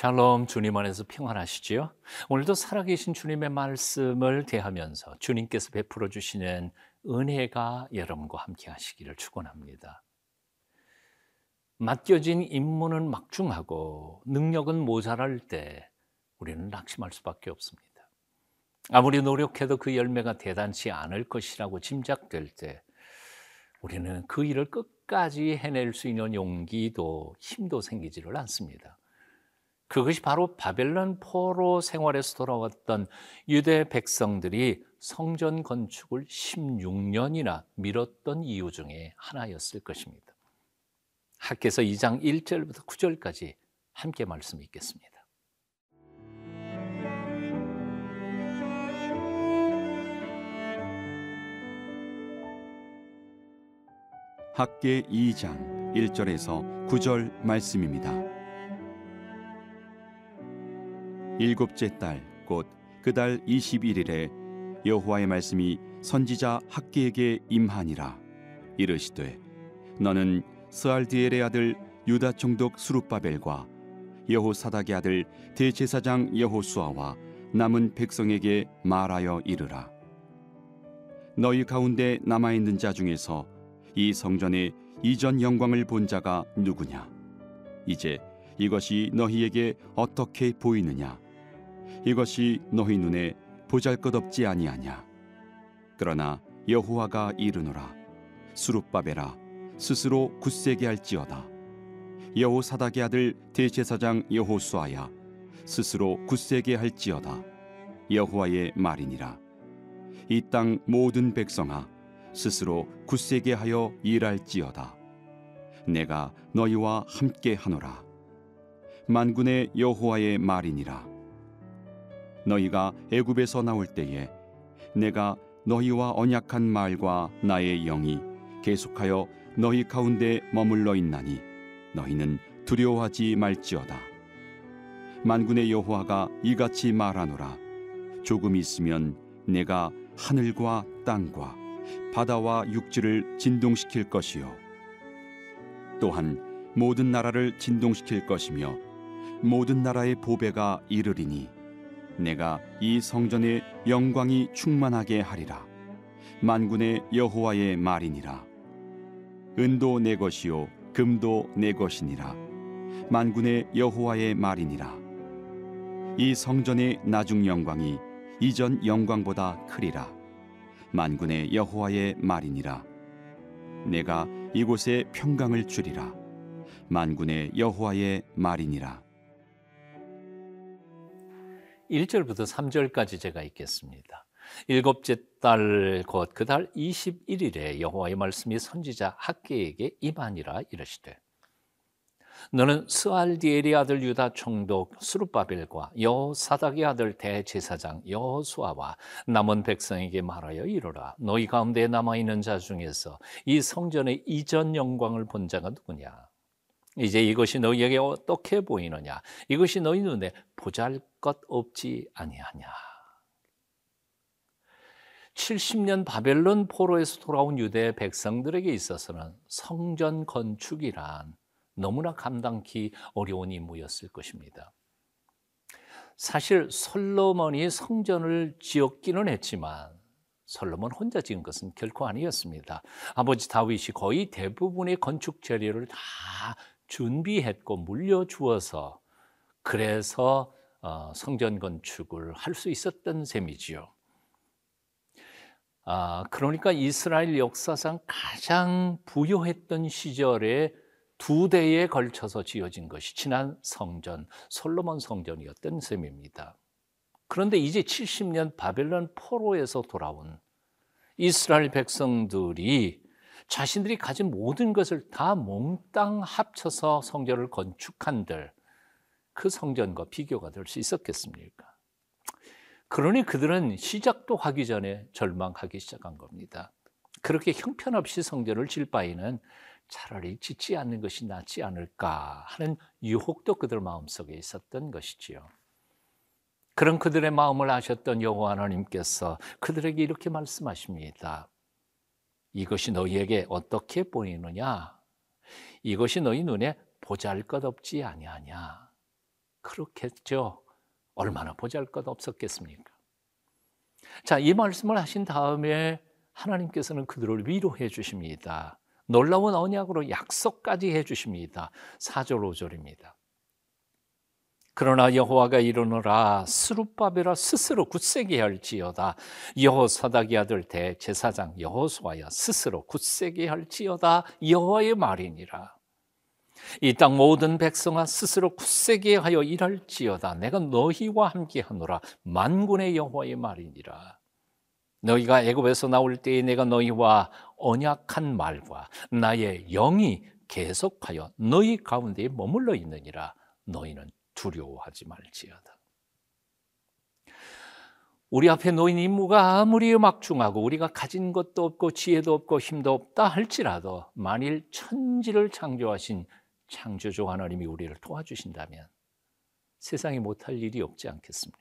샬롬 주님 안에서 평안하시지요? 오늘도 살아계신 주님의 말씀을 대하면서 주님께서 베풀어 주시는 은혜가 여러분과 함께 하시기를 축원합니다. 맡겨진 임무는 막중하고 능력은 모자랄 때 우리는 낙심할 수밖에 없습니다. 아무리 노력해도 그 열매가 대단치 않을 것이라고 짐작될 때 우리는 그 일을 끝까지 해낼 수 있는 용기도 힘도 생기지를 않습니다. 그것이 바로 바벨론 포로 생활에서 돌아왔던 유대 백성들이 성전 건축을 16년이나 미뤘던 이유 중에 하나였을 것입니다. 학께서 2장 1절부터 9절까지 함께 말씀 읽겠습니다. 학계 2장 1절에서 9절 말씀입니다. 일곱째 달 곧 그 달 21일에 여호와의 말씀이 선지자 학계에게 임하니라 이르시되 너는 스알디엘의 아들 유다 총독 수룹바벨과 여호사닥의 아들 대제사장 여호수아와 남은 백성에게 말하여 이르라 너희 가운데 남아 있는 자 중에서 이 성전의 이전 영광을 본 자가 누구냐? 이제 이것이 너희에게 어떻게 보이느냐? 이것이 너희 눈에 보잘것없지 아니하냐? 그러나 여호와가 이르노라 수룹바벨아 스스로 굳세게 할지어다 여호사닥의 아들 대제사장 여호수아야 스스로 굳세게 할지어다 여호와의 말이니라 이 땅 모든 백성아 스스로 굳세게 하여 일할지어다. 내가 너희와 함께 하노라. 만군의 여호와의 말이니라. 너희가 애굽에서 나올 때에 내가 너희와 언약한 말과 나의 영이 계속하여 너희 가운데 머물러 있나니 너희는 두려워하지 말지어다. 만군의 여호와가 이같이 말하노라. 조금 있으면 내가 하늘과 땅과 바다와 육지를 진동시킬 것이요 또한 모든 나라를 진동시킬 것이며 모든 나라의 보배가 이르리니 내가 이 성전의 영광이 충만하게 하리라. 만군의 여호와의 말이니라. 은도 내 것이요 금도 내 것이니라. 만군의 여호와의 말이니라. 이 성전의 나중 영광이 이전 영광보다 크리라. 만군의 여호와의 말이니라. 내가 이곳에 평강을 주리라. 만군의 여호와의 말이니라 1절부터 3절까지 제가 읽겠습니다. 일곱째 달 곧 그 달 21일에 여호와의 말씀이 선지자 학계에게 임하니라 이르시되 너는 스알디엘의 아들 유다 총독 수르바벨과 여사닥의 아들 대제사장 여호수아와 남은 백성에게 말하여 이르라 너희 가운데 남아 있는 자 중에서 이 성전의 이전 영광을 본 자가 누구냐 이제 이것이 너희에게 어떻게 보이느냐 이것이 너희 눈에 보잘것 없지 아니하냐 70년 바벨론 포로에서 돌아온 유대 백성들에게 있어서는 성전 건축이란 너무나 감당기 어려운 임무였을 것입니다. 사실 솔로몬이 성전을 지었기는 했지만 솔로몬 혼자 지은 것은 결코 아니었습니다. 아버지 다윗이 거의 대부분의 건축 재료를 다 준비했고 물려주어서 그래서 어, 성전 건축을 할 수 있었던 셈이지요. 아, 그러니까 이스라엘 역사상 가장 부유했던 시절에 두 대에 걸쳐서 지어진 것이 지난 성전, 솔로몬 성전이었던 셈입니다. 그런데 이제 70년 바벨론 포로에서 돌아온 이스라엘 백성들이 자신들이 가진 모든 것을 다 몽땅 합쳐서 성전을 건축한들 그 성전과 비교가 될 수 있었겠습니까? 그러니 그들은 시작도 하기 전에 절망하기 시작한 겁니다. 그렇게 형편없이 성전을 질 바에는 차라리 짓지 않는 것이 낫지 않을까 하는 유혹도 그들 마음속에 있었던 것이지요. 그런 그들의 마음을 아셨던 여호와 하나님께서 그들에게 이렇게 말씀하십니다. 이것이 너희에게 어떻게 보이느냐? 이것이 너희 눈에 보잘것없지 아니하냐? 그렇겠죠. 얼마나 보잘 것 없었겠습니까? 자, 이 말씀을 하신 다음에 하나님께서는 그들을 위로해 주십니다. 놀라운 언약으로 약속까지 해 주십니다. 4절 5절입니다. 그러나 여호와가 이르노라 스룹바벨아 스스로 굳세게 할지어다. 여호사닥이 아들 대제사장 여호수아야 스스로 굳세게 할지어다. 여호와의 말이니라. 이 땅 모든 백성아 스스로 굳세게 하여 일할지어다. 내가 너희와 함께 하노라. 만군의 여호와의 말이니라. 너희가 애굽에서 나올 때에 내가 너희와 언약한 말과 나의 영이 계속하여 너희 가운데에 머물러 있느니라. 너희는 두려워하지 말지어다. 우리 앞에 놓인 임무가 아무리 막중하고 우리가 가진 것도 없고 지혜도 없고 힘도 없다 할지라도 만일 천지를 창조하신 창조주 하나님이 우리를 도와주신다면 세상에 못할 일이 없지 않겠습니까?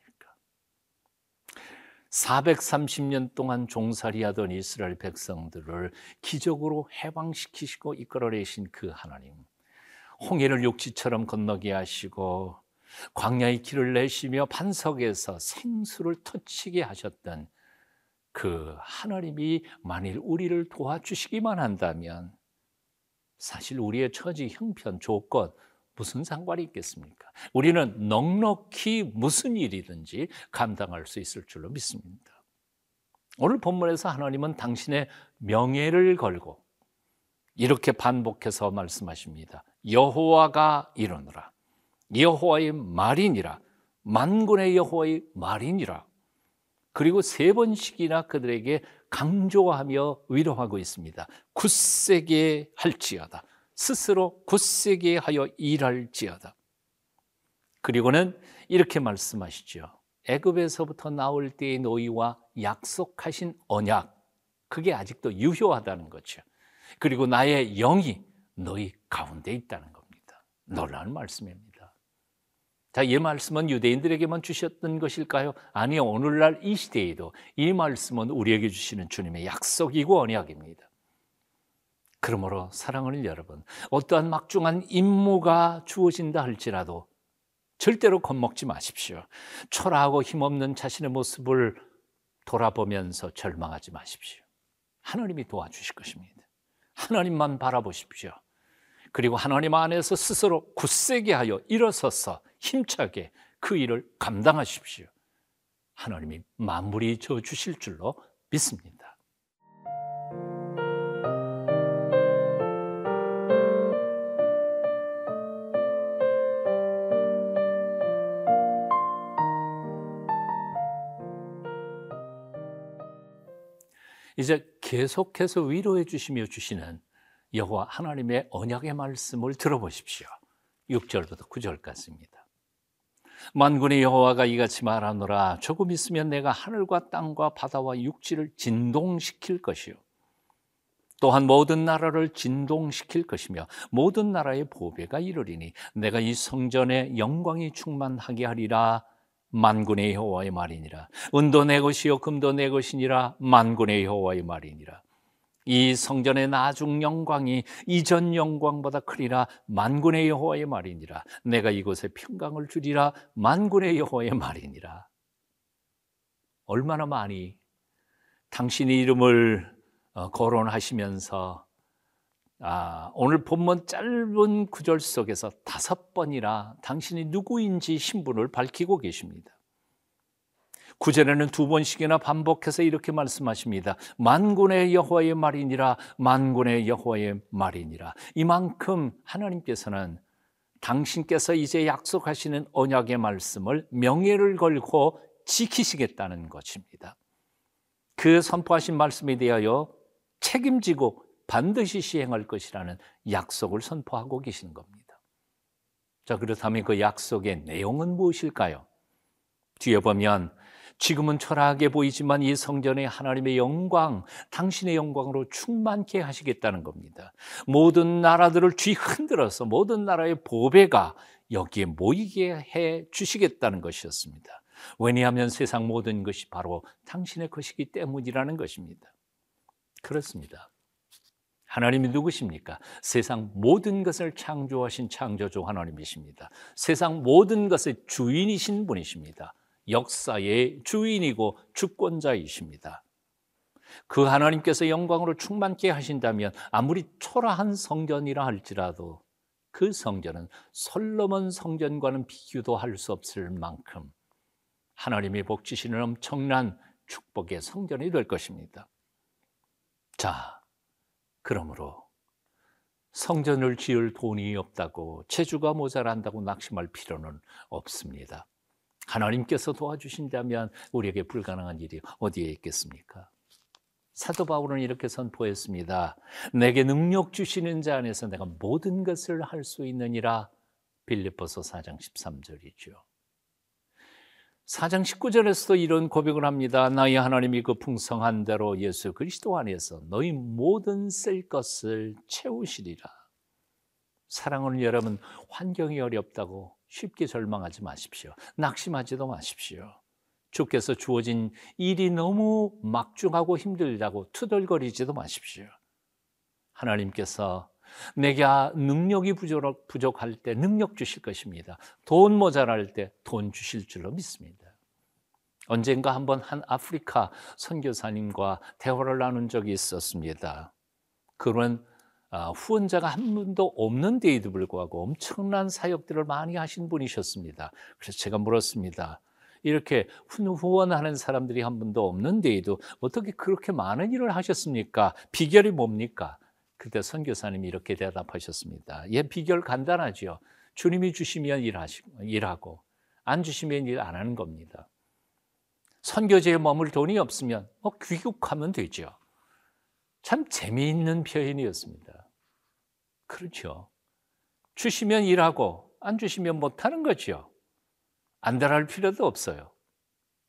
430년 동안 종살이하던 이스라엘 백성들을 기적으로 해방시키시고 이끌어내신 그 하나님. 홍해를 육지처럼 건너게 하시고 광야의 길을 내시며 반석에서 생수를 터치게 하셨던 그 하나님이 만일 우리를 도와주시기만 한다면 사실 우리의 처지, 형편, 조건 무슨 상관이 있겠습니까? 우리는 넉넉히 무슨 일이든지 감당할 수 있을 줄로 믿습니다. 오늘 본문에서 하나님은 당신의 명예를 걸고 이렇게 반복해서 말씀하십니다. 여호와가 이르노라. 여호와의 말이니라. 만군의 여호와의 말이니라. 그리고 세 번씩이나 그들에게 강조하며 위로하고 있습니다. 굳세게 할지어다. 스스로 굳세게 하여 일할지어다. 그리고는 이렇게 말씀하시죠. 애굽에서부터 나올 때의 너희와 약속하신 언약 그게 아직도 유효하다는 거죠. 그리고 나의 영이 너희 가운데 있다는 겁니다. 놀라운 말씀입니다. 자, 이 말씀은 유대인들에게만 주셨던 것일까요? 아니요. 오늘날 이 시대에도 이 말씀은 우리에게 주시는 주님의 약속이고 언약입니다. 그러므로 사랑하는 여러분, 어떠한 막중한 임무가 주어진다 할지라도 절대로 겁먹지 마십시오. 초라하고 힘없는 자신의 모습을 돌아보면서 절망하지 마십시오. 하나님이 도와주실 것입니다. 하나님만 바라보십시오. 그리고 하나님 안에서 스스로 굳세게 하여 일어서서 힘차게 그 일을 감당하십시오. 하나님이 만물이 져 주실 줄로 믿습니다. 이제 계속해서 위로해 주시며 주시는 여호와 하나님의 언약의 말씀을 들어보십시오. 6절부터 9절까지입니다. 만군의 여호와가 이같이 말하노라. 조금 있으면 내가 하늘과 땅과 바다와 육지를 진동시킬 것이요. 또한 모든 나라를 진동시킬 것이며 모든 나라의 보배가 이르리니 내가 이 성전에 영광이 충만하게 하리라. 만군의 여호와의 말이니라. 은도 내 것이요 금도 내 것이니라. 만군의 여호와의 말이니라 이 성전의 나중 영광이 이전 영광보다 크리라 만군의 여호와의 말이니라 내가 이곳에 평강을 주리라 만군의 여호와의 말이니라 얼마나 많이 당신의 이름을 어, 거론하시면서 아, 오늘 본문 짧은 구절 속에서 다섯 번이나 당신이 누구인지 신분을 밝히고 계십니다. 구절에는 두 번씩이나 반복해서 이렇게 말씀하십니다. 만군의 여호와의 말이니라, 만군의 여호와의 말이니라. 이만큼 하나님께서는 당신께서 이제 약속하시는 언약의 말씀을 명예를 걸고 지키시겠다는 것입니다. 그 선포하신 말씀에 대하여 책임지고 반드시 시행할 것이라는 약속을 선포하고 계시는 겁니다. 자, 그렇다면 그 약속의 내용은 무엇일까요? 뒤에 보면 지금은 초라하게 보이지만 이 성전의 하나님의 영광, 당신의 영광으로 충만케 하시겠다는 겁니다. 모든 나라들을 뒤흔들어서 모든 나라의 보배가 여기에 모이게 해 주시겠다는 것이었습니다. 왜냐하면 세상 모든 것이 바로 당신의 것이기 때문이라는 것입니다. 그렇습니다. 하나님이 누구십니까? 세상 모든 것을 창조하신 창조주 하나님이십니다. 세상 모든 것의 주인이신 분이십니다. 역사의 주인이고 주권자이십니다. 그 하나님께서 영광으로 충만케 하신다면 아무리 초라한 성전이라 할지라도 그 성전은 솔로몬 성전과는 비교도 할 수 없을 만큼 하나님이 복지시는 엄청난 축복의 성전이 될 것입니다. 자, 그러므로 성전을 지을 돈이 없다고 재주가 모자란다고 낙심할 필요는 없습니다. 하나님께서 도와주신다면 우리에게 불가능한 일이 어디에 있겠습니까? 사도 바울은 이렇게 선포했습니다. 내게 능력 주시는 자 안에서 내가 모든 것을 할 수 있느니라. 빌립보서 4장 13절이죠. 4장 19절에서도 이런 고백을 합니다. 나의 하나님이 그 풍성한 대로 예수 그리스도 안에서 너희 모든 쓸 것을 채우시리라. 사랑하는 여러분, 환경이 어렵다고 쉽게 절망하지 마십시오. 낙심하지도 마십시오. 주께서 주어진 일이 너무 막중하고 힘들다고 투덜거리지도 마십시오. 하나님께서 내게 능력이 부족, 할 때 능력 주실 것입니다. 돈 모자랄 때 돈 주실 줄로 믿습니다. 언젠가 한번 한 아프리카 선교사님과 대화를 나눈 적이 있었습니다. 그런 아, 후원자가 한 분도 없는 데에도 불구하고 엄청난 사역들을 많이 하신 분이셨습니다. 그래서 제가 물었습니다. 이렇게 후원하는 사람들이 한 분도 없는데에도 어떻게 그렇게 많은 일을 하셨습니까? 비결이 뭡니까? 그때 선교사님이 이렇게 대답하셨습니다. 예, 비결 간단하죠. 주님이 주시면 일하시고, 일하고 안 주시면 일 안 하는 겁니다. 선교지에 머물 돈이 없으면 뭐 귀국하면 되죠. 참 재미있는 표현이었습니다. 그렇죠. 주시면 일하고 안 주시면 못하는 거죠. 안달할 필요도 없어요.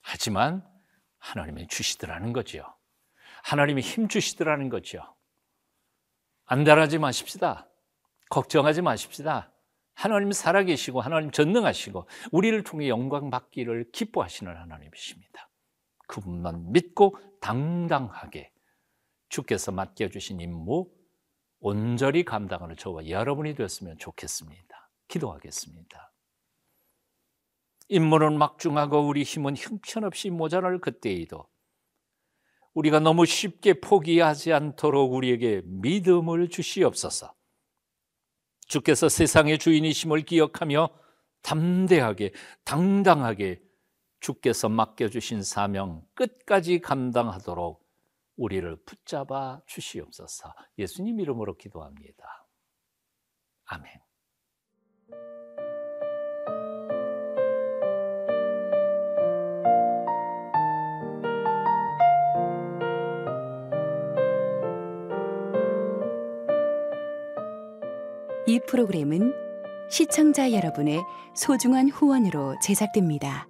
하지만 하나님이 주시더라는 거죠. 하나님이 힘 주시더라는 거죠. 안달하지 마십시다. 걱정하지 마십시다. 하나님 살아계시고 하나님 전능하시고 우리를 통해 영광 받기를 기뻐하시는 하나님이십니다. 그분만 믿고 당당하게 주께서 맡겨주신 임무 온전히 감당하는 저와 여러분이 되었으면 좋겠습니다. 기도하겠습니다. 임무는 막중하고 우리 힘은 형편없이 모자랄 그때에도 우리가 너무 쉽게 포기하지 않도록 우리에게 믿음을 주시옵소서. 주께서 세상의 주인이심을 기억하며 담대하게 당당하게 주께서 맡겨주신 사명 끝까지 감당하도록 우리를 붙잡아 주시옵소서. 예수님 이름으로 기도합니다. 아멘. 이 프로그램은 시청자 여러분의 소중한 후원으로 제작됩니다.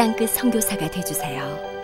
땅끝 성교사가 되주세요